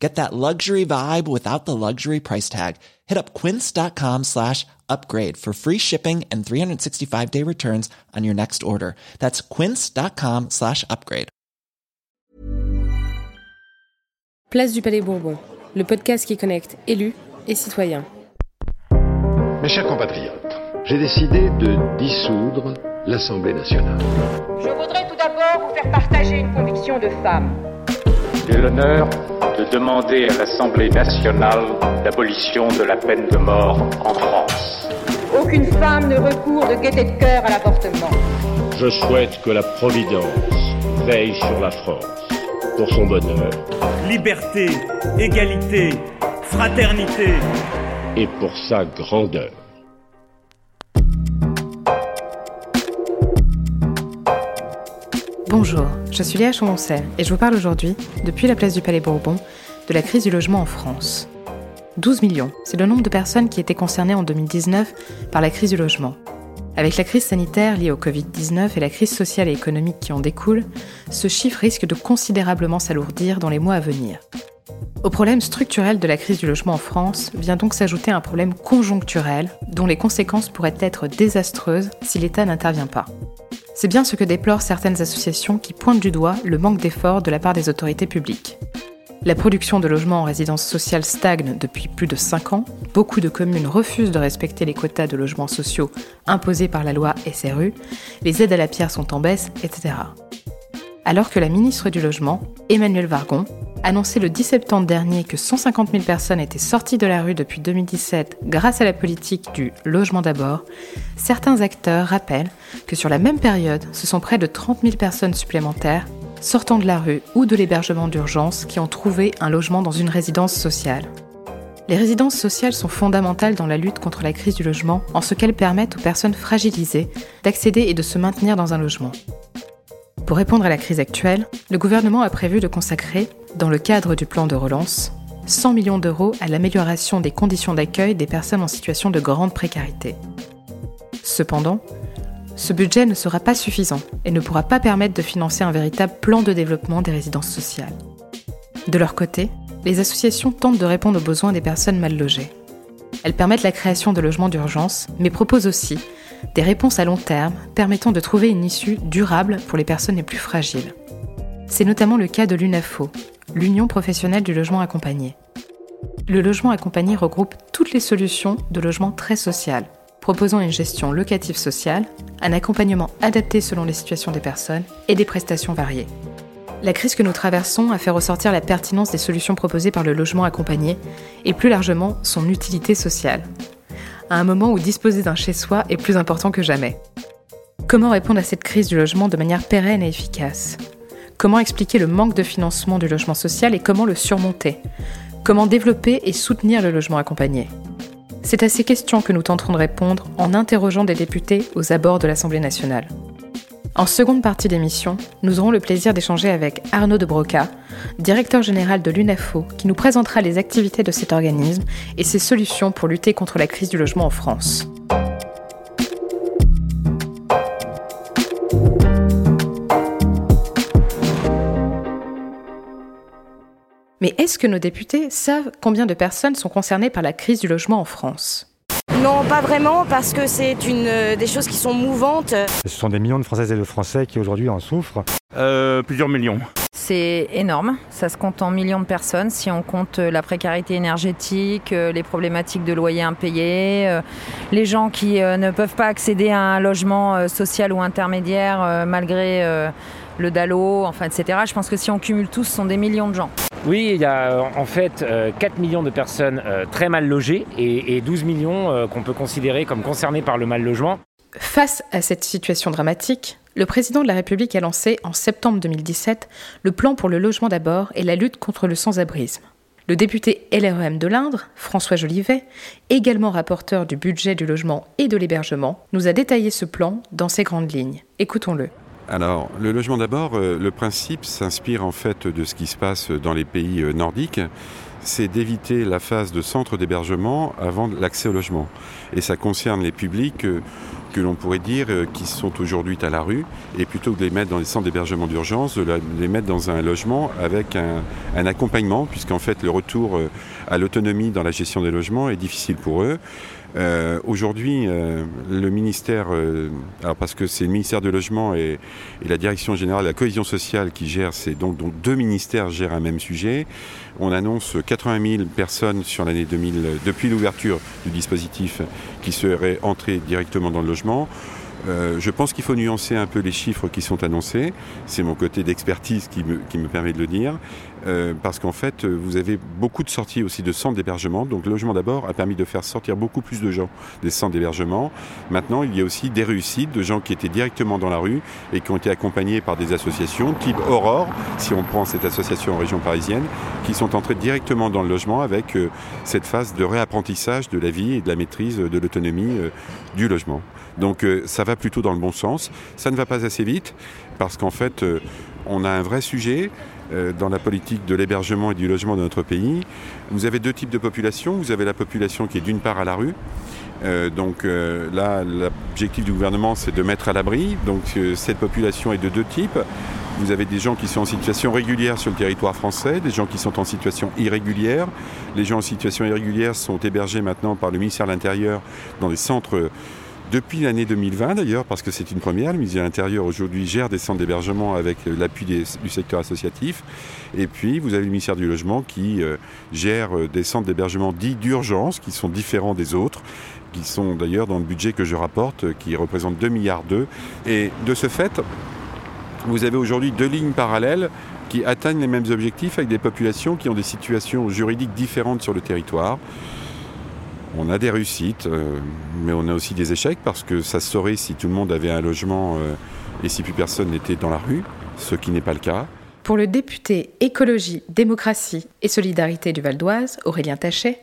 Get that luxury vibe without the luxury price tag. Hit up quince.com slash upgrade for free shipping and 365 day returns on your next order. That's quince.com slash upgrade. Place du Palais Bourbon, le podcast qui connecte élus et citoyens. Mes chers compatriotes, j'ai décidé de dissoudre l'Assemblée nationale. Je voudrais tout d'abord vous faire partager une conviction de femme. J'ai l'honneur de demander à l'Assemblée nationale l'abolition de la peine de mort en France. Aucune femme ne recourt de gaieté de cœur à l'avortement. Je souhaite que la Providence veille sur la France pour son bonheur Liberté, égalité, fraternité. et pour sa grandeur. Bonjour, je suis Léa Chamoncel et je vous parle aujourd'hui, depuis la place du Palais Bourbon, de la crise du logement en France. 12 millions, c'est le nombre de personnes qui étaient concernées en 2019 par la crise du logement. Avec la crise sanitaire liée au Covid-19 et la crise sociale et économique qui en découle, ce chiffre risque de considérablement s'alourdir dans les mois à venir. Au problème structurel de la crise du logement en France vient donc s'ajouter un problème conjoncturel dont les conséquences pourraient être désastreuses si l'État n'intervient pas. C'est bien ce que déplorent certaines associations qui pointent du doigt le manque d'efforts de la part des autorités publiques. La production de logements en résidence sociale stagne depuis plus de 5 ans, beaucoup de communes refusent de respecter les quotas de logements sociaux imposés par la loi SRU, les aides à la pierre sont en baisse, etc. Alors que la ministre du Logement, Emmanuelle Vargon, annonçait le 10 septembre dernier que 150 000 personnes étaient sorties de la rue depuis 2017 grâce à la politique du logement d'abord, certains acteurs rappellent que sur la même période, ce sont près de 30 000 personnes supplémentaires sortant de la rue ou de l'hébergement d'urgence qui ont trouvé un logement dans une résidence sociale. Les résidences sociales sont fondamentales dans la lutte contre la crise du logement en ce qu'elles permettent aux personnes fragilisées d'accéder et de se maintenir dans un logement. Pour répondre à la crise actuelle, le gouvernement a prévu de consacrer, dans le cadre du plan de relance, 100 millions d'euros à l'amélioration des conditions d'accueil des personnes en situation de grande précarité. Cependant, ce budget ne sera pas suffisant et ne pourra pas permettre de financer un véritable plan de développement des résidences sociales. De leur côté, les associations tentent de répondre aux besoins des personnes mal logées. Elles permettent la création de logements d'urgence, mais proposent aussi des réponses à long terme permettant de trouver une issue durable pour les personnes les plus fragiles. C'est notamment le cas de l'UNAFO, l'Union professionnelle du logement accompagné. Le logement accompagné regroupe toutes les solutions de logement très social, proposant une gestion locative sociale, un accompagnement adapté selon les situations des personnes et des prestations variées. La crise que nous traversons a fait ressortir la pertinence des solutions proposées par le logement accompagné et plus largement son utilité sociale. À un moment où disposer d'un chez-soi est plus important que jamais. Comment répondre à cette crise du logement de manière pérenne et efficace? Comment expliquer le manque de financement du logement social et comment le surmonter? Comment développer et soutenir le logement accompagné? C'est à ces questions que nous tenterons de répondre en interrogeant des députés aux abords de l'Assemblée nationale. En seconde partie d'émission, nous aurons le plaisir d'échanger avec Arnaud de Broca, directeur général de l'UNAFO, qui nous présentera les activités de cet organisme et ses solutions pour lutter contre la crise du logement en France. Mais est-ce que nos députés savent combien de personnes sont concernées par la crise du logement en France? Non, pas vraiment, parce que c'est une euh, des choses qui sont mouvantes. Ce sont des millions de Françaises et de Français qui aujourd'hui en souffrent. Euh, plusieurs millions. C'est énorme, ça se compte en millions de personnes si on compte euh, la précarité énergétique, les problématiques de loyer impayés, les gens qui ne peuvent pas accéder à un logement social ou intermédiaire malgré le DALO, enfin, etc. Je pense que si on cumule tous, ce sont des millions de gens. Oui, il y a euh, en fait euh, 4 millions de personnes euh, très mal logées et, et 12 millions euh, qu'on peut considérer comme concernées par le mal logement. Face à cette situation dramatique, le président de la République a lancé en septembre 2017 le plan pour le logement d'abord et la lutte contre le sans-abrisme. Le député LREM de l'Indre, François Jolivet, également rapporteur du budget du logement et de l'hébergement, nous a détaillé ce plan dans ses grandes lignes. Écoutons-le. Alors, le logement d'abord, euh, le principe s'inspire en fait de ce qui se passe dans les pays euh, nordiques. C'est d'éviter la phase de centre d'hébergement avant l'accès au logement. Et ça concerne les publics euh, que l'on pourrait dire qui sont aujourd'hui à la rue, et plutôt que de les mettre dans les centres d'hébergement d'urgence, de les mettre dans un logement avec un, un accompagnement, puisqu'en fait le retour à l'autonomie dans la gestion des logements est difficile pour eux. Euh, Aujourd'hui, euh, le ministère, euh, alors parce que c'est le ministère du Logement et, la Direction générale de la cohésion sociale qui gère, c'est donc, deux ministères gèrent un même sujet. On annonce 80 000 personnes sur l'année 2000 depuis l'ouverture du dispositif qui seraient entrées directement dans le logement. Je pense qu'il faut nuancer un peu les chiffres qui sont annoncés. C'est mon côté d'expertise qui me, permet de le dire. Euh, parce qu'en fait, vous avez beaucoup de sorties aussi de centres d'hébergement. Donc, le logement d'abord a permis de faire sortir beaucoup plus de gens des centres d'hébergement. Maintenant, il y a aussi des réussites de gens qui étaient directement dans la rue et qui ont été accompagnés par des associations type Aurore, si on prend cette association en région parisienne, qui sont entrés directement dans le logement avec euh, cette phase de réapprentissage de la vie et de la maîtrise de l'autonomie euh, du logement. Donc, euh, ça va plutôt dans le bon sens. Ça ne va pas assez vite parce qu'en fait, euh, on a un vrai sujet euh, dans la politique de l'hébergement et du logement de notre pays. Vous avez deux types de population. Vous avez la population qui est d'une part à la rue. Euh, donc euh, là, l'objectif du gouvernement, c'est de mettre à l'abri. Donc euh, cette population est de deux types. Vous avez des gens qui sont en situation régulière sur le territoire français, des gens qui sont en situation irrégulière. Les gens en situation irrégulière sont hébergés maintenant par le ministère de l'Intérieur dans des centres depuis l'année 2020 d'ailleurs, parce que c'est une première, le ministère de l'Intérieur aujourd'hui gère des centres d'hébergement avec l'appui du secteur associatif. Et puis vous avez le ministère du Logement qui euh, gère euh, des centres d'hébergement dits d'urgence, qui sont différents des autres, qui sont d'ailleurs dans le budget que je rapporte, euh, qui représente 2 milliards d'euros. Et de ce fait, vous avez aujourd'hui deux lignes parallèles qui atteignent les mêmes objectifs avec des populations qui ont des situations juridiques différentes sur le territoire. On a des réussites, euh, mais on a aussi des échecs parce que ça se saurait si tout le monde avait un logement euh, et si plus personne n'était dans la rue, ce qui n'est pas le cas. Pour le député Écologie, Démocratie et Solidarité du Val d'Oise, Aurélien Tachet,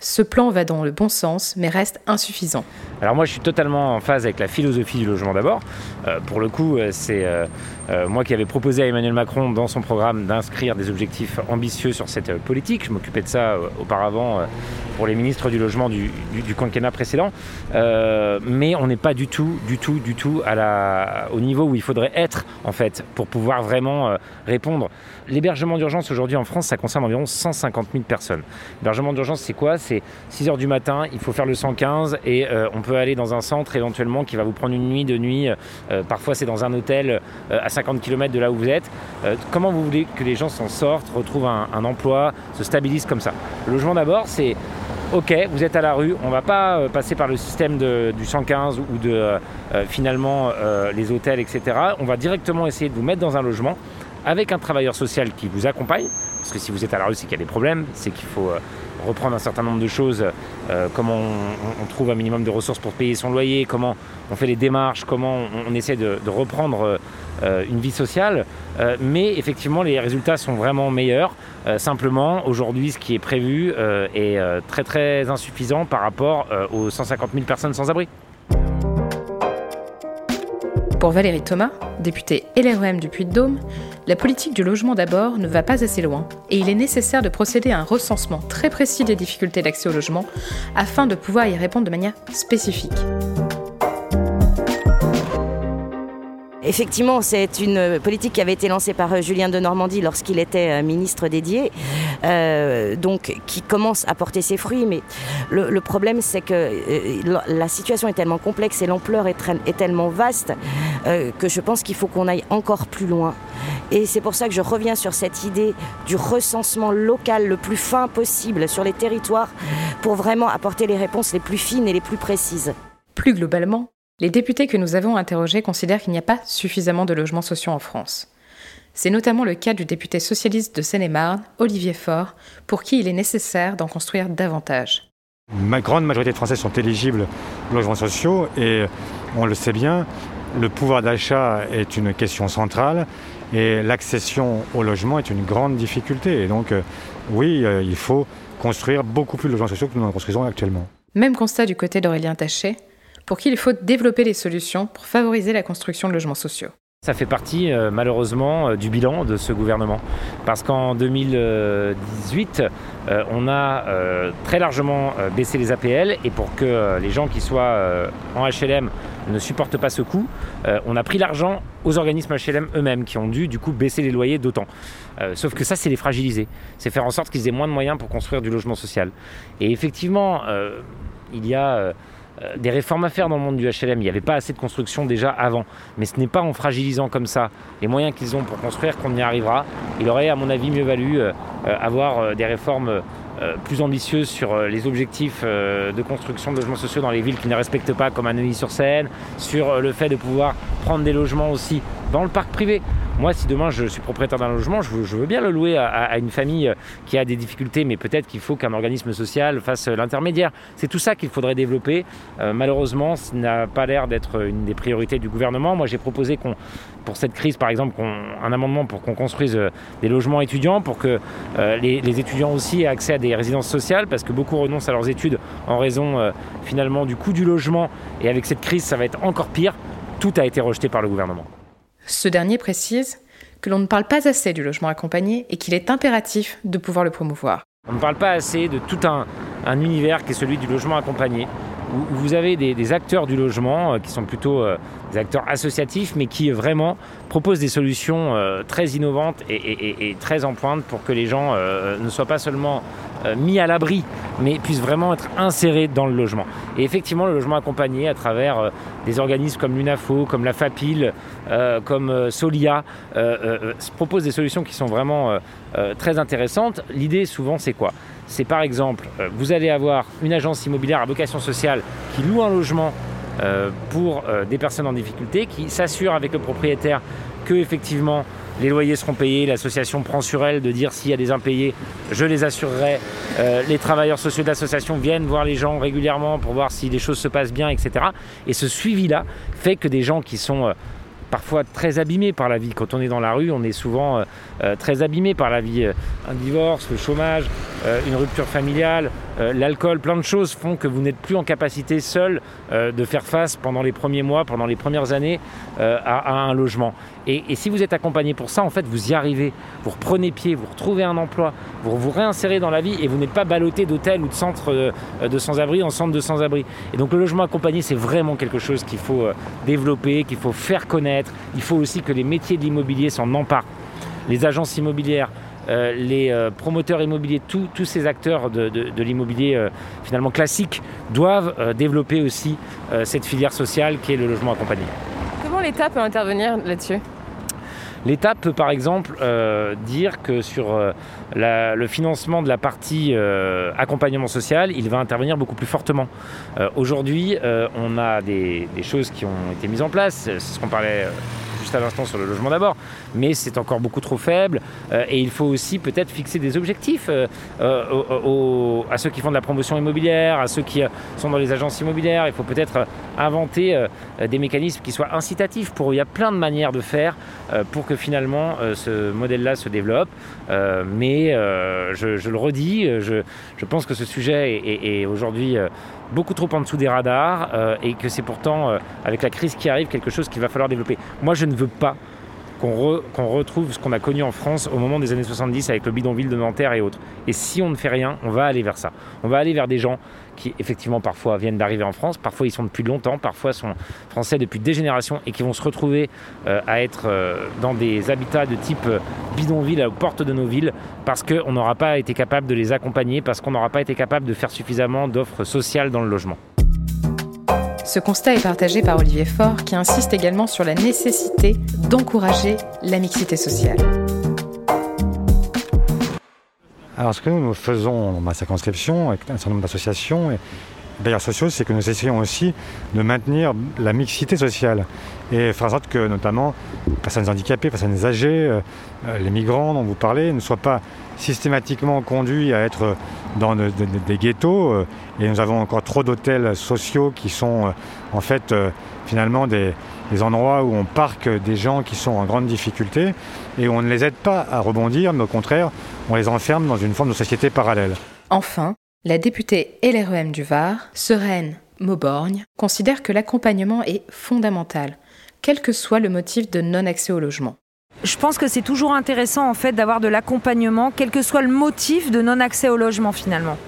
ce plan va dans le bon sens, mais reste insuffisant. Alors moi, je suis totalement en phase avec la philosophie du logement d'abord. Euh, pour le coup, c'est euh, euh, moi qui avais proposé à Emmanuel Macron dans son programme d'inscrire des objectifs ambitieux sur cette politique. Je m'occupais de ça auparavant pour les ministres du logement du, du, quinquennat précédent. mais on n'est pas du tout, du tout, du tout au niveau où il faudrait être en fait pour pouvoir vraiment répondre. L'hébergement d'urgence aujourd'hui en France, ça concerne environ 150 000 personnes. L'hébergement d'urgence, c'est C'est 6 heures du matin, il faut faire le 115 et euh, on peut aller dans un centre éventuellement qui va vous prendre une nuit, deux nuits. Euh, parfois, c'est dans un hôtel euh, à 50 km de là où vous êtes. comment vous voulez que les gens s'en sortent, retrouvent un, emploi, se stabilisent comme ça? Le logement d'abord, c'est ok, vous êtes à la rue, on ne va pas passer par le système du 115 ou de finalement les hôtels, etc. On va directement essayer de vous mettre dans un logement avec un travailleur social qui vous accompagne, parce que si vous êtes à la rue, c'est qu'il y a des problèmes, c'est qu'il faut reprendre un certain nombre de choses, euh, comment on, trouve un minimum de ressources pour payer son loyer, comment on fait les démarches, comment on, essaie de, reprendre euh, une vie sociale. Euh, mais effectivement, les résultats sont vraiment meilleurs. Simplement, aujourd'hui, ce qui est prévu est très très insuffisant par rapport aux 150 000 personnes sans abri. Pour Valérie Thomas, députée LREM du Puy-de-Dôme, la politique du logement d'abord ne va pas assez loin et il est nécessaire de procéder à un recensement très précis des difficultés d'accès au logement afin de pouvoir y répondre de manière spécifique. Effectivement, c'est une politique qui avait été lancée par Julien de Normandie lorsqu'il était ministre dédié, euh, donc qui commence à porter ses fruits. Mais le, problème, c'est que euh, la situation est tellement complexe et l'ampleur est, tellement vaste euh, que je pense qu'il faut qu'on aille encore plus loin. Et c'est pour ça que je reviens sur cette idée du recensement local le plus fin possible sur les territoires pour vraiment apporter les réponses les plus fines et les plus précises. Plus globalement, les députés que nous avons interrogés considèrent qu'il n'y a pas suffisamment de logements sociaux en France. C'est notamment le cas du député socialiste de Seine-et-Marne, Olivier Faure, pour qui il est nécessaire d'en construire davantage. Ma grande majorité de Français sont éligibles aux logements sociaux et on le sait bien, le pouvoir d'achat est une question centrale et l'accession au logement est une grande difficulté. Et donc, euh, oui, euh, il faut construire beaucoup plus de logements sociaux que nous en construisons actuellement. Même constat du côté d'Aurélien Taché, pour qui il faut développer les solutions pour favoriser la construction de logements sociaux. Ça fait partie euh, malheureusement euh, du bilan de ce gouvernement. Parce qu'en 2018, euh, on a très largement baissé les APL et pour que les gens qui soient en HLM ne supportent pas ce coût, on a pris l'argent aux organismes HLM eux-mêmes qui ont dû du coup baisser les loyers d'autant. sauf que ça, c'est les fragiliser. C'est faire en sorte qu'ils aient moins de moyens pour construire du logement social. Et effectivement, il y a euh, des réformes à faire dans le monde du HLM. Il n'y avait pas assez de construction déjà avant. Mais ce n'est pas en fragilisant comme ça les moyens qu'ils ont pour construire qu'on y arrivera. Il aurait, à mon avis, mieux valu euh, euh, avoir des réformes plus ambitieuses sur les objectifs de construction de logements sociaux dans les villes qui ne respectent pas, comme à Neuilly-sur-Seine, sur le fait de pouvoir prendre des logements aussi dans le parc privé. Moi, si demain je suis propriétaire d'un logement, je veux, bien le louer à, une famille qui a des difficultés, mais peut-être qu'il faut qu'un organisme social fasse l'intermédiaire. C'est tout ça qu'il faudrait développer. Euh, malheureusement, ce n'a pas l'air d'être une des priorités du gouvernement. Moi, j'ai proposé pour cette crise, par exemple, un amendement pour qu'on construise euh, des logements étudiants, pour que euh, les, étudiants aussi aient accès à des résidences sociales, parce que beaucoup renoncent à leurs études en raison finalement du coût du logement. Et avec cette crise, ça va être encore pire. Tout a été rejeté par le gouvernement. Ce dernier précise que l'on ne parle pas assez du logement accompagné et qu'il est impératif de pouvoir le promouvoir. On ne parle pas assez de tout un, univers qui est celui du logement accompagné, où vous avez des, acteurs du logement euh, qui sont plutôt euh, des acteurs associatifs, mais qui vraiment proposent des solutions euh, très innovantes et, très en pointe pour que les gens ne soient pas seulement euh, mis à l'abri, mais puissent vraiment être insérés dans le logement. Et effectivement, le logement accompagné à travers euh, des organismes comme l'UNAFO, comme la FAPIL, euh, comme Solia, propose des solutions qui sont vraiment très intéressantes. L'idée souvent, c'est quoi? C'est par exemple, vous allez avoir une agence immobilière à vocation sociale qui loue un logement pour des personnes en difficulté, qui s'assure avec le propriétaire que effectivement les loyers seront payés, l'association prend sur elle de dire s'il y a des impayés, je les assurerai. Euh, les travailleurs sociaux de l'association viennent voir les gens régulièrement pour voir si les choses se passent bien, etc. Et ce suivi-là fait que des gens qui sont euh, parfois très abîmés par la vie. Quand on est dans la rue, on est souvent euh, euh, très abîmé par la vie. Un divorce, le chômage, euh, une rupture familiale, l'alcool, plein de choses font que vous n'êtes plus en capacité seul de faire face pendant les premiers mois, pendant les premières années à, un logement. Et, si vous êtes accompagné pour ça, en fait, vous y arrivez. Vous reprenez pied, vous retrouvez un emploi, vous vous réinsérez dans la vie et vous n'êtes pas ballotté d'hôtel ou de centre de sans-abri en centre de sans-abri. Et donc le logement accompagné, c'est vraiment quelque chose qu'il faut développer, qu'il faut faire connaître. Il faut aussi que les métiers de l'immobilier s'en emparent les agences immobilières, euh, les euh, promoteurs immobiliers, tous ces acteurs de, l'immobilier euh, finalement classique doivent développer aussi cette filière sociale qui est le logement accompagné. L'État peut intervenir là-dessus? L'État peut par exemple dire que sur le financement de la partie accompagnement social, il va intervenir beaucoup plus fortement. Aujourd'hui, on a des, des, choses qui ont été mises en place, c'est ce qu'on parlait à l'instant sur le logement d'abord, mais c'est encore beaucoup trop faible. Euh, et il faut aussi peut-être fixer des objectifs euh, euh, à ceux qui font de la promotion immobilière, à ceux qui sont dans les agences immobilières. Il faut peut-être inventer des mécanismes qui soient incitatifs pour. Il y a plein de manières de faire pour que finalement ce modèle-là se développe. mais je, le redis, je, pense que ce sujet est aujourd'hui beaucoup trop en dessous des radars euh, et que c'est pourtant, euh, avec la crise qui arrive, quelque chose qu'il va falloir développer. Moi, je ne veux pas qu'on retrouve ce qu'on a connu en France au moment des années 70 avec le bidonville de Nanterre et autres. Et si on ne fait rien, on va aller vers ça. On va aller vers des gens qui effectivement parfois viennent d'arriver en France, parfois ils sont depuis longtemps, parfois sont français depuis des générations et qui vont se retrouver euh, à être euh, dans des habitats de type euh, bidonville aux portes de nos villes parce qu'on n'aura pas été capable de les accompagner, parce qu'on n'aura pas été capable de faire suffisamment d'offres sociales dans le logement. Ce constat est partagé par Olivier Faure qui insiste également sur la nécessité d'encourager la mixité sociale. Alors ce que nous, nous faisons dans ma circonscription avec un certain nombre d'associations et d'ailleurs sociaux, c'est que nous essayons aussi de maintenir la mixité sociale et faire en sorte que notamment personnes handicapées, personnes âgées, euh, euh, les migrants dont vous parlez ne soient pas systématiquement conduits à être dans des ghettos. Euh, et nous avons encore trop d'hôtels sociaux qui sont euh, en fait euh, finalement des, endroits où on parque des gens qui sont en grande difficulté et où on ne les aide pas à rebondir, mais au contraire, on les enferme dans une forme de société parallèle. Enfin, la députée LREM du Var, Sereine Mauborgne, considère que l'accompagnement est fondamental quel que soit le motif de non-accès au logement. Je pense que c'est toujours intéressant en fait d'avoir de l'accompagnement, quel que soit le motif de non-accès au logement finalement.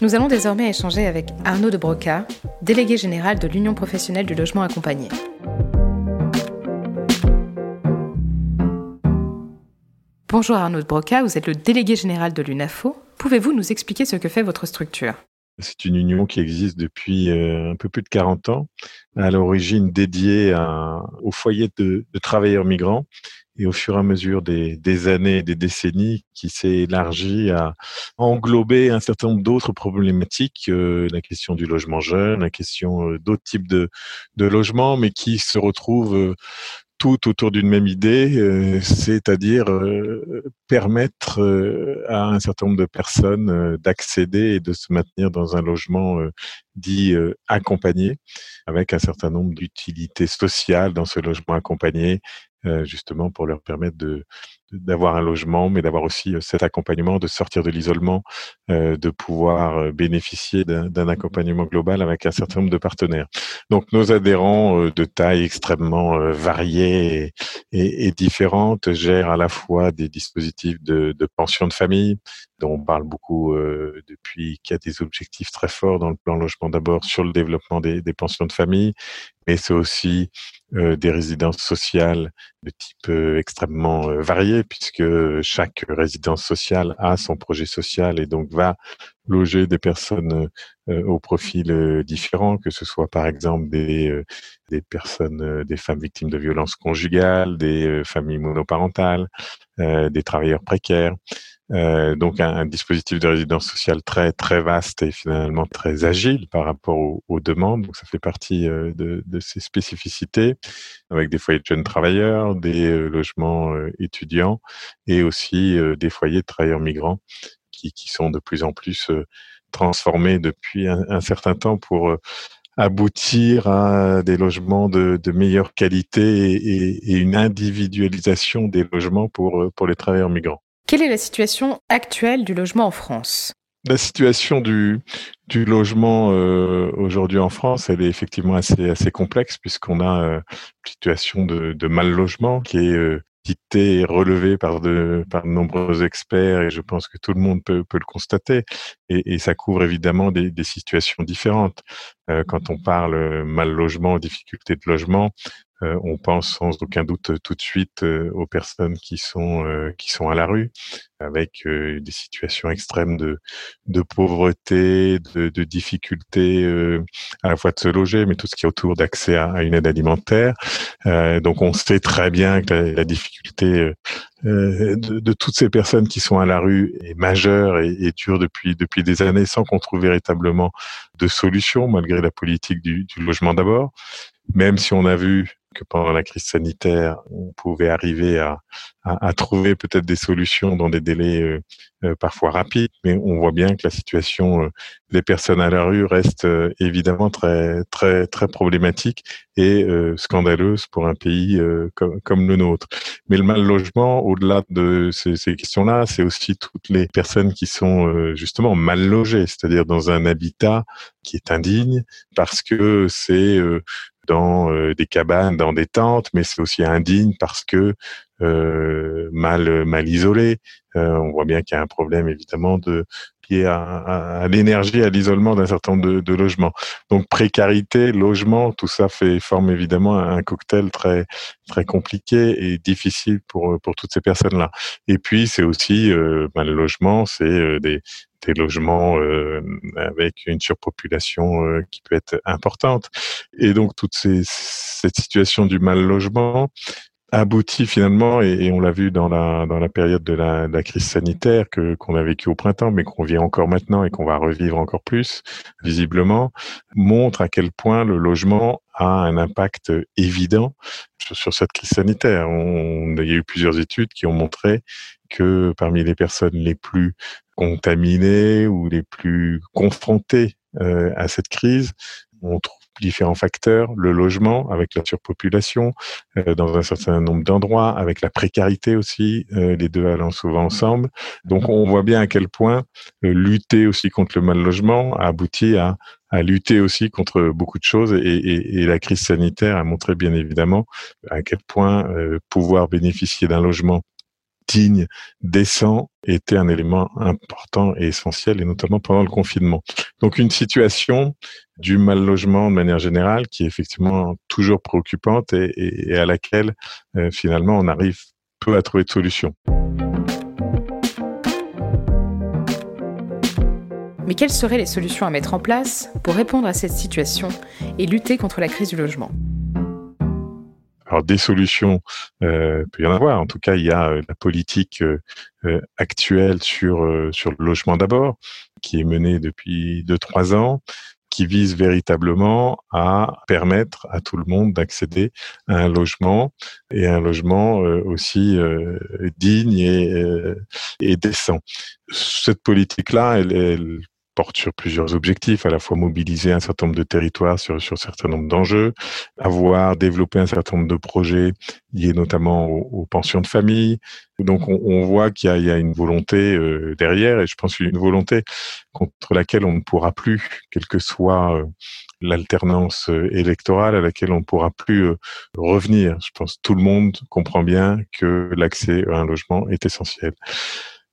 Nous allons désormais échanger avec Arnaud de Broca, délégué général de l'Union professionnelle du logement accompagné. Bonjour Arnaud de Broca, vous êtes le délégué général de l'UNAFO. Pouvez-vous nous expliquer ce que fait votre structure? C'est une union qui existe depuis euh, un peu plus de 40 ans, à l'origine dédiée à, aux foyers de, travailleurs migrants. Et au fur et à mesure des, des années et des décennies qui s'est élargi à englober un certain nombre d'autres problématiques, euh, la question du logement jeune, la question euh, d'autres types de, de logements, mais qui se retrouvent tout autour d'une même idée, euh, c'est-à-dire euh, permettre euh, à un certain nombre de personnes d'accéder et de se maintenir dans un logement dit accompagné, avec un certain nombre d'utilités sociales dans ce logement accompagné, justement pour leur permettre de d'avoir un logement, mais d'avoir aussi cet accompagnement, de sortir de l'isolement, de pouvoir bénéficier d'un accompagnement global avec un certain nombre de partenaires. Donc nos adhérents de taille extrêmement variée et, et, différente gèrent à la fois des dispositifs de, de pension de famille, on parle beaucoup depuis, qui a des objectifs très forts dans le plan logement d'abord sur le développement des, pensions de famille, mais c'est aussi euh, des résidences sociales de type euh, extrêmement euh, varié, puisque chaque résidence sociale a son projet social et donc va loger des personnes au profil différent, que ce soit par exemple des personnes, des femmes victimes de violences conjugales, des familles monoparentales, des travailleurs précaires. Euh, donc un, un, dispositif de résidence sociale très très vaste et finalement très agile par rapport aux, aux demandes. Donc ça fait partie euh, de, de, ces spécificités, avec des foyers de jeunes travailleurs, des euh, logements euh, étudiants et aussi des foyers de travailleurs migrants qui, qui, sont de plus en plus transformés depuis un, un, certain temps pour aboutir à des logements de, de meilleure qualité et, et, une individualisation des logements pour, pour les travailleurs migrants. Quelle est la situation actuelle du logement en France? La situation du, logement euh, aujourd'hui en France, elle est effectivement assez, complexe puisqu'on a euh, une situation de, mal logement qui est euh, et relevée par de, nombreux experts et je pense que tout le monde peut, le constater. Et, et ça couvre évidemment des, des situations différentes. Euh, quand on parle mal logement, difficulté de logement, euh, on pense sans aucun doute tout de suite euh, aux personnes qui sont euh, qui sont à la rue, avec des situations extrêmes de de pauvreté, de, de difficultés à la fois de se loger, mais tout ce qui est autour d'accès à, une aide alimentaire. donc on sait très bien que la, difficulté de, de, toutes ces personnes qui sont à la rue est majeure et, et dure depuis depuis des années sans qu'on trouve véritablement de solution malgré la politique du, du logement d'abord. Même si on a vu que pendant la crise sanitaire, on pouvait arriver à, à, à trouver peut-être des solutions dans des délais euh, euh, parfois rapides, mais on voit bien que la situation euh, des personnes à la rue reste évidemment très très très problématique et scandaleuse pour un pays comme, comme, le nôtre. Mais le mal logement, au-delà de ces, ces questions-là, c'est aussi toutes les personnes qui sont justement mal logées, c'est-à-dire dans un habitat qui est indigne parce que c'est dans euh, des cabanes, dans des tentes, mais c'est aussi indigne parce que euh, mal mal isolé. Euh, on voit bien qu'il y a un problème évidemment de lié à, à, l'énergie, à l'isolement d'un certain nombre de, de, logements. Donc précarité, logement, tout ça fait forme évidemment un cocktail très très compliqué et difficile pour pour toutes ces personnes-là. Et puis c'est aussi euh, ben, le logement, c'est euh, des des logements euh, avec une surpopulation euh, qui peut être importante. Et donc toute ces, cette situation du mal logement aboutit finalement, et, on l'a vu dans la, dans la période de la, crise sanitaire que qu'on a vécu au printemps, mais qu'on vit encore maintenant et qu'on va revivre encore plus, visiblement, montre à quel point le logement a un impact évident sur, sur cette crise sanitaire. On, il y a eu plusieurs études qui ont montré que parmi les personnes les plus contaminées ou les plus confrontées euh, à cette crise, on trouve différents facteurs, le logement avec la surpopulation euh, dans un certain nombre d'endroits, avec la précarité aussi, euh, les deux allant souvent ensemble. Donc on voit bien à quel point euh, lutter aussi contre le mal logement a abouti à, à lutter aussi contre beaucoup de choses et, et, et, la crise sanitaire a montré bien évidemment à quel point pouvoir bénéficier d'un logement digne, décent était un élément important et essentiel, et notamment pendant le confinement. Donc une situation du mal logement de manière générale qui est effectivement toujours préoccupante et, à laquelle euh, finalement on arrive peu à trouver de solution. Mais quelles seraient les solutions à mettre en place pour répondre à cette situation et lutter contre la crise du logement? Alors des solutions, euh, peut y en avoir. En tout cas, il y a euh, la politique euh, euh, actuelle sur sur le logement d'abord, qui est menée depuis deux trois ans, qui vise véritablement à permettre à tout le monde d'accéder à un logement et un logement aussi digne et, et décent. Cette politique-là, elle, elle porte sur plusieurs objectifs, à la fois mobiliser un certain nombre de territoires sur, sur un certain nombre d'enjeux, avoir développé un certain nombre de projets liés notamment aux, pensions de famille. Donc on, on voit qu'il y, y, a une volonté euh, derrière, et je pense une volonté contre laquelle on ne pourra plus, quelle que soit euh, l'alternance euh, électorale, à laquelle on ne pourra plus revenir. Je pense que tout le monde comprend bien que l'accès à un logement est essentiel.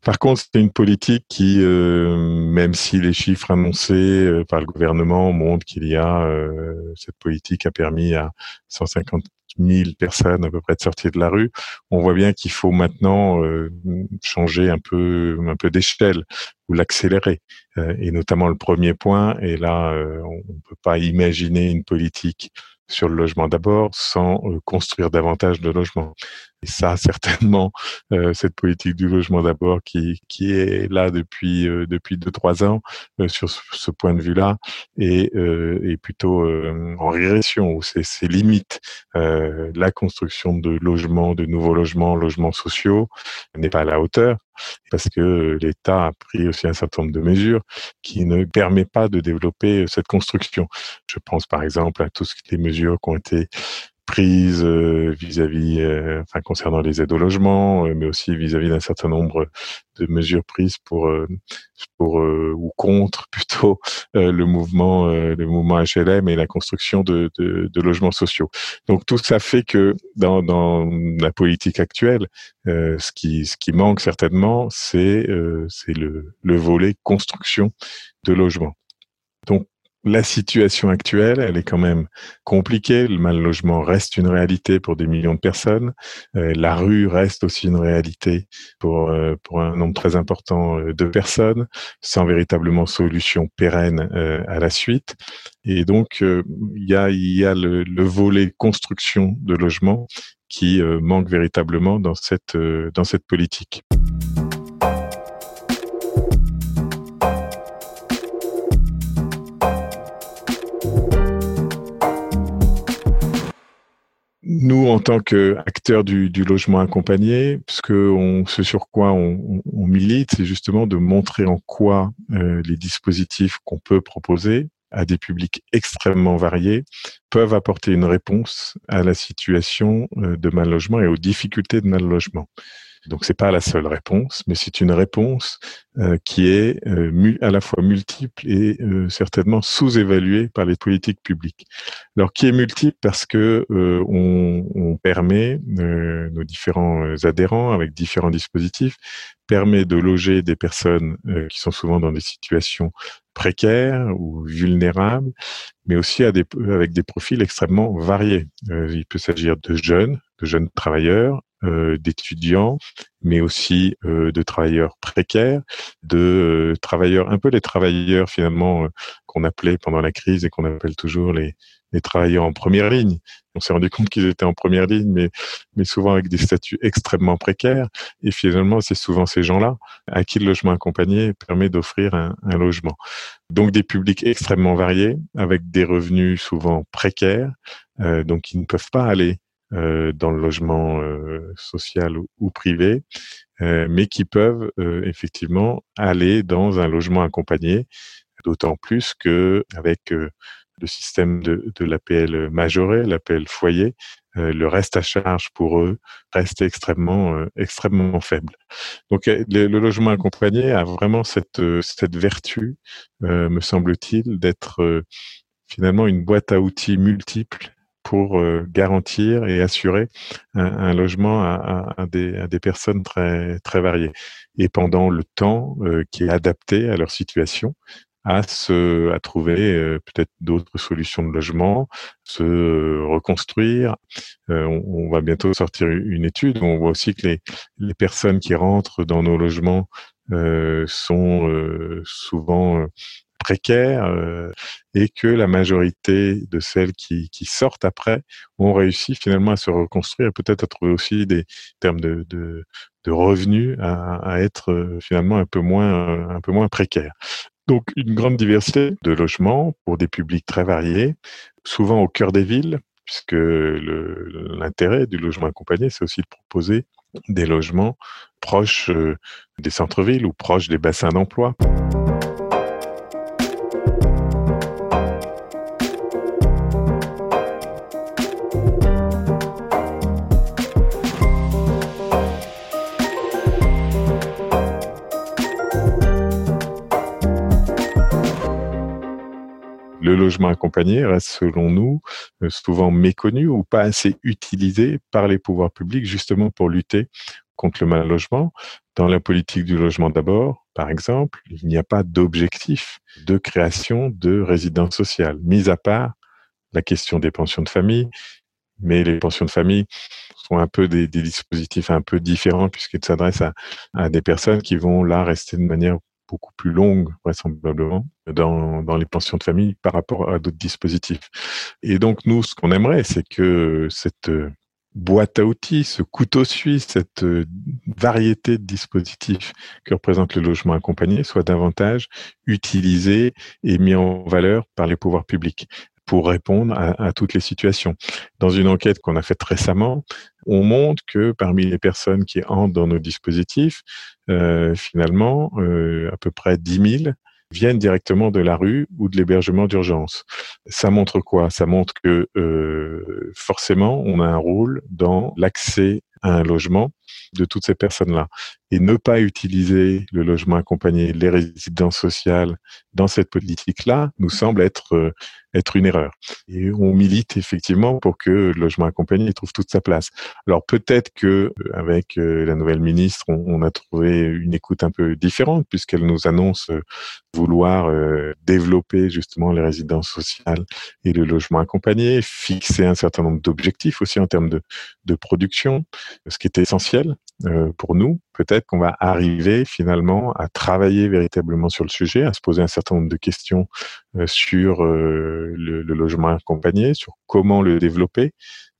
Par contre, c'est une politique qui, euh, même si les chiffres annoncés euh, par le gouvernement montrent qu'il y a, euh, cette politique a permis à 150 000 personnes à peu près de sortir de la rue, on voit bien qu'il faut maintenant changer un peu, un peu d'échelle ou l'accélérer. et notamment le premier point, et là, on ne peut pas imaginer une politique sur le logement d'abord sans construire davantage de logements. Et ça, certainement, euh, cette politique du logement d'abord qui, est là depuis euh, depuis deux trois ans euh, sur ce, point de vue-là est plutôt en régression ou c'est ses limites. la construction de logements, de nouveaux logements, logements sociaux n'est pas à la hauteur parce que l'État a pris aussi un certain nombre de mesures qui ne permettent pas de développer cette construction. Je pense par exemple à toutes les mesures qui ont été prises euh, vis-à-vis, euh, enfin concernant les aides au logement, euh, mais aussi vis-à-vis d'un certain nombre de mesures prises pour, pour ou contre plutôt le mouvement, le mouvement HLM et la construction de, de, de, logements sociaux. Donc tout ça fait que dans, dans la politique actuelle, ce qui ce qui manque certainement, c'est c'est le, le volet construction de logements. Donc la situation actuelle, elle est quand même compliquée. Le mal logement reste une réalité pour des millions de personnes. Euh, la rue reste aussi une réalité pour, euh, pour un nombre très important euh, de personnes, sans véritablement solution pérenne à la suite. Et donc, il y a, y a le, le, volet construction de logements qui manque véritablement dans cette, dans cette politique. Nous, en tant qu'acteurs du, du, logement accompagné, ce, que on, ce sur quoi on, on milite, c'est justement de montrer en quoi euh, les dispositifs qu'on peut proposer à des publics extrêmement variés peuvent apporter une réponse à la situation euh, de mal logement et aux difficultés de mal logement. Donc c'est pas la seule réponse, mais c'est une réponse euh, qui est euh, à la fois multiple et euh, certainement sous-évaluée par les politiques publiques. Alors qui est multiple? Parce que on, permet nos différents adhérents avec différents dispositifs permet de loger des personnes qui sont souvent dans des situations précaires ou vulnérables, mais aussi avec des profils extrêmement variés. il peut s'agir de jeunes, de jeunes travailleurs, d'étudiants, mais aussi euh, de travailleurs précaires, de euh, travailleurs, un peu les travailleurs finalement qu'on appelait pendant la crise et qu'on appelle toujours les, les travailleurs en première ligne. On s'est rendu compte qu'ils étaient en première ligne, mais, mais souvent avec des statuts extrêmement précaires. Et finalement, c'est souvent ces gens-là à qui le logement accompagné permet d'offrir un, un, logement. Donc des publics extrêmement variés, avec des revenus souvent précaires, euh, donc qui ne peuvent pas aller euh, dans le logement euh, social ou, privé, euh, mais qui peuvent effectivement aller dans un logement accompagné, d'autant plus que avec le système de, de l'APL majoré, l'APL foyer, euh, le reste à charge pour eux reste extrêmement euh, extrêmement faible. Donc le, le, logement accompagné a vraiment cette cette vertu, me semble-t-il, d'être finalement une boîte à outils multiple pour euh, garantir et assurer un, un logement à, à, des, à, des, personnes très, très variées. Et pendant le temps euh, qui est adapté à leur situation, à se, à trouver euh, peut-être d'autres solutions de logement, se reconstruire. On, on, va bientôt sortir une étude où on voit aussi que les, les personnes qui rentrent dans nos logements sont souvent précaires euh, et que la majorité de celles qui, sortent après ont réussi finalement à se reconstruire et peut-être à trouver aussi des termes de, revenus à, à, être euh, finalement un peu moins un peu moins précaires. Donc une grande diversité de logements pour des publics très variés, souvent au cœur des villes, puisque l'intérêt du logement accompagné, c'est aussi de proposer des logements proches euh, des centres-villes ou proches des bassins d'emploi. Logement accompagné reste, selon nous, euh, souvent méconnu ou pas assez utilisé par les pouvoirs publics justement pour lutter contre le mal logement. Dans la politique du logement d'abord, par exemple, il n'y a pas d'objectif de création de résidence sociale, mis à part la question des pensions de famille. Mais les pensions de famille sont un peu des, des dispositifs un peu différents puisqu'ils s'adressent à, à des personnes qui vont là rester de manière beaucoup plus longue, vraisemblablement, dans, les pensions de famille par rapport à d'autres dispositifs. Et donc, nous, ce qu'on aimerait, c'est que cette euh, boîte à outils, ce couteau suisse, cette euh, variété de dispositifs que représente le logement accompagné soit davantage utilisé et mis en valeur par les pouvoirs publics pour répondre à, toutes les situations. Dans une enquête qu'on a faite récemment, on montre que parmi les personnes qui entrent dans nos dispositifs, euh, finalement, euh, à peu près 10 000 viennent directement de la rue ou de l'hébergement d'urgence. Ça montre quoi? Ça montre que euh, forcément, on a un rôle dans l'accès à un logement de toutes ces personnes-là. Et ne pas utiliser le logement accompagné, les résidences sociales dans cette politique-là nous semble être être une erreur. Et on milite effectivement pour que le logement accompagné trouve toute sa place. Alors peut-être que euh, avec euh, la nouvelle ministre, on, a trouvé une écoute un peu différente puisqu'elle nous annonce vouloir développer justement les résidences sociales et le logement accompagné, fixer un certain nombre d'objectifs aussi en termes de, de production, ce qui est essentiel euh, pour nous, peut-être qu'on va arriver finalement à travailler véritablement sur le sujet, à se poser un certain nombre de questions euh, sur euh, le, le, logement accompagné, sur comment le développer,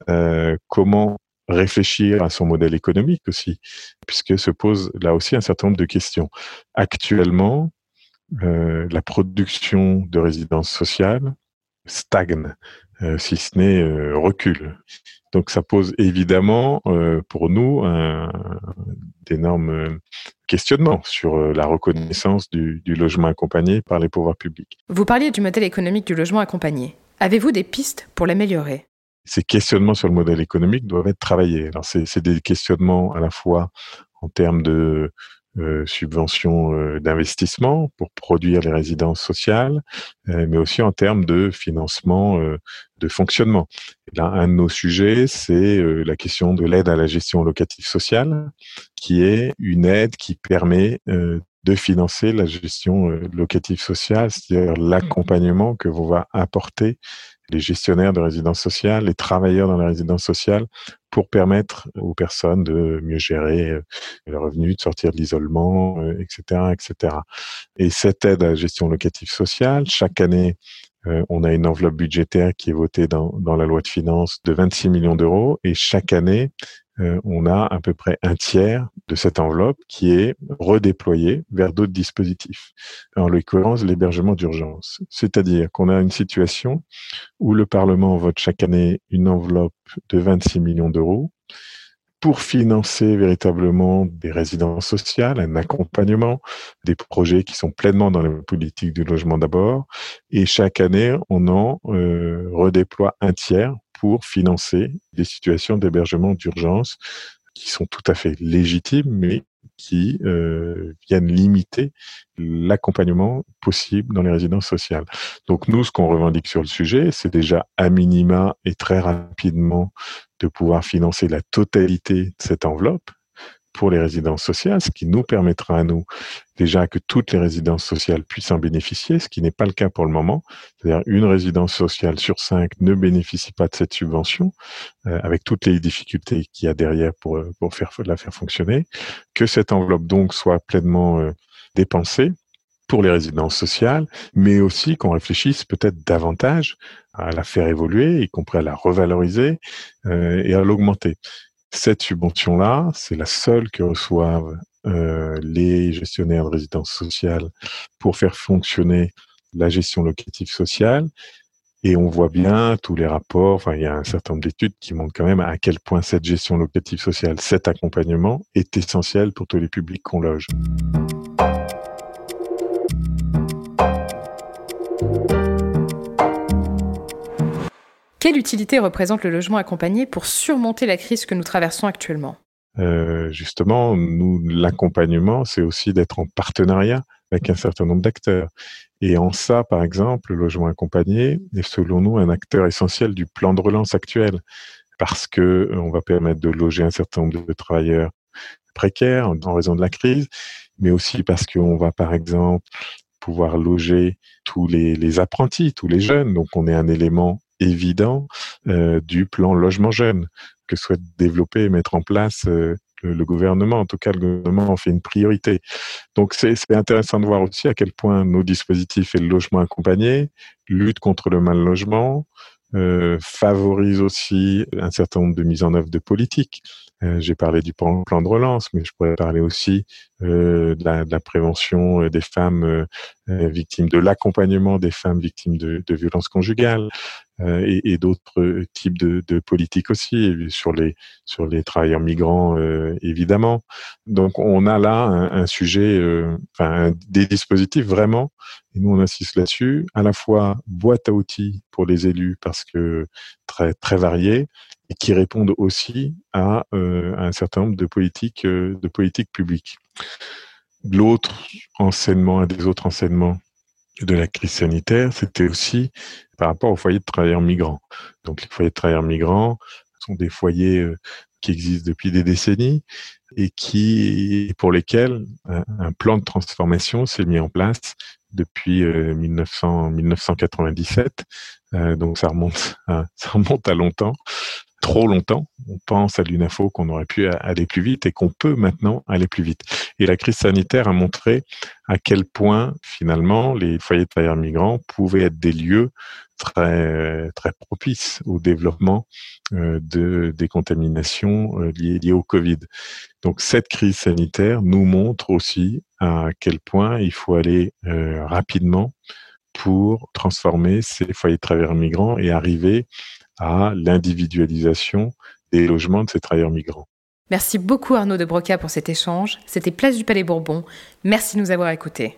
euh, comment réfléchir à son modèle économique aussi, puisque se pose là aussi un certain nombre de questions. Actuellement, euh, la production de résidences sociales stagne, si ce n'est recule. Donc ça pose évidemment euh, pour nous d'énormes questionnements sur euh, la reconnaissance du, du, logement accompagné par les pouvoirs publics. Vous parliez du modèle économique du logement accompagné. Avez-vous des pistes pour l'améliorer? Ces questionnements sur le modèle économique doivent être travaillés. Alors c'est des questionnements à la fois en termes de euh, subventions euh, d'investissement pour produire les résidences sociales, euh, mais aussi en termes de financement euh, de fonctionnement. Et là, un de nos sujets, c'est euh, la question de l'aide à la gestion locative sociale, qui est une aide qui permet de financer la gestion locative sociale, c'est-à-dire l'accompagnement que va apporter les gestionnaires de résidences sociales, les travailleurs dans les résidences sociales, pour permettre aux personnes de mieux gérer leurs revenus, de sortir de l'isolement, etc., etc. Et cette aide à la gestion locative sociale, chaque année, euh, on a une enveloppe budgétaire qui est votée dans, la loi de finances de 26 millions d'euros et chaque année, euh, on a à peu près un tiers de cette enveloppe qui est redéployée vers d'autres dispositifs, en l'occurrence l'hébergement d'urgence. C'est-à-dire qu'on a une situation où le Parlement vote chaque année une enveloppe de 26 millions d'euros pour financer véritablement des résidences sociales, un accompagnement, des projets qui sont pleinement dans la politique du logement d'abord. Et chaque année, on en euh, redéploie un tiers pour financer des situations d'hébergement d'urgence qui sont tout à fait légitimes, mais qui euh, viennent limiter l'accompagnement possible dans les résidences sociales. Donc nous, ce qu'on revendique sur le sujet, c'est déjà à minima et très rapidement de pouvoir financer la totalité de cette enveloppe pour les résidences sociales, ce qui nous permettra à nous déjà que toutes les résidences sociales puissent en bénéficier, ce qui n'est pas le cas pour le moment. C'est-à-dire une résidence sociale sur cinq ne bénéficie pas de cette subvention, euh, avec toutes les difficultés qu'il y a derrière pour, pour faire, la faire fonctionner. Que cette enveloppe donc soit pleinement euh, dépensée pour les résidences sociales, mais aussi qu'on réfléchisse peut-être davantage à la faire évoluer, y compris à la revaloriser euh, et à l'augmenter. Cette subvention-là, c'est la seule que reçoivent euh, les gestionnaires de résidences sociales pour faire fonctionner la gestion locative sociale. Et on voit bien tous les rapports, enfin, il y a un certain nombre d'études qui montrent quand même à quel point cette gestion locative sociale, cet accompagnement est essentiel pour tous les publics qu'on loge. Quelle utilité représente le logement accompagné pour surmonter la crise que nous traversons actuellement? Euh, Justement, nous, l'accompagnement, c'est aussi d'être en partenariat avec un certain nombre d'acteurs. Et en ça, par exemple, le logement accompagné est selon nous un acteur essentiel du plan de relance actuel, parce que euh, on va permettre de loger un certain nombre de travailleurs précaires en raison de la crise, mais aussi parce qu'on va, par exemple, pouvoir loger tous les, les, apprentis, tous les jeunes. Donc, on est un élément évident euh, du plan logement jeune que souhaite développer et mettre en place euh, le, gouvernement. En tout cas, le gouvernement en fait une priorité. Donc, c'est intéressant de voir aussi à quel point nos dispositifs et le logement accompagné lutte contre le mal logement, euh, favorise aussi un certain nombre de mises en œuvre de politiques. Euh, j'ai parlé du plan, de relance, mais je pourrais parler aussi euh, de, la, de, la, prévention des femmes victimes, de l'accompagnement des femmes victimes de, de violences conjugales, euh, et, et d'autres types de, de, politiques aussi sur les sur les travailleurs migrants euh, évidemment. Donc on a là un, sujet, euh, enfin des dispositifs vraiment, et nous on insiste là-dessus, à la fois boîte à outils pour les élus parce que très très variés et qui répondent aussi à, à un certain nombre de politiques de politiques publiques. L'autre enseignement, un des autres enseignements de la crise sanitaire, c'était aussi par rapport aux foyers de travailleurs migrants. Donc les foyers de travailleurs migrants sont des foyers euh, qui existent depuis des décennies et qui pour lesquels un, plan de transformation s'est mis en place depuis 1900, euh, 1997. Euh, donc ça remonte ça remonte à longtemps trop longtemps. On pense à l'UNAFO qu'on aurait pu aller plus vite et qu'on peut maintenant aller plus vite. Et la crise sanitaire a montré à quel point finalement les foyers de travailleurs migrants pouvaient être des lieux très très propices au développement euh, de des contaminations euh, liées, au Covid. Donc cette crise sanitaire nous montre aussi à quel point il faut aller euh, rapidement pour transformer ces foyers de travailleurs migrants et arriver à l'individualisation des logements de ces travailleurs migrants. Merci beaucoup Arnaud de Broca pour cet échange. C'était Place du Palais Bourbon. Merci de nous avoir écoutés.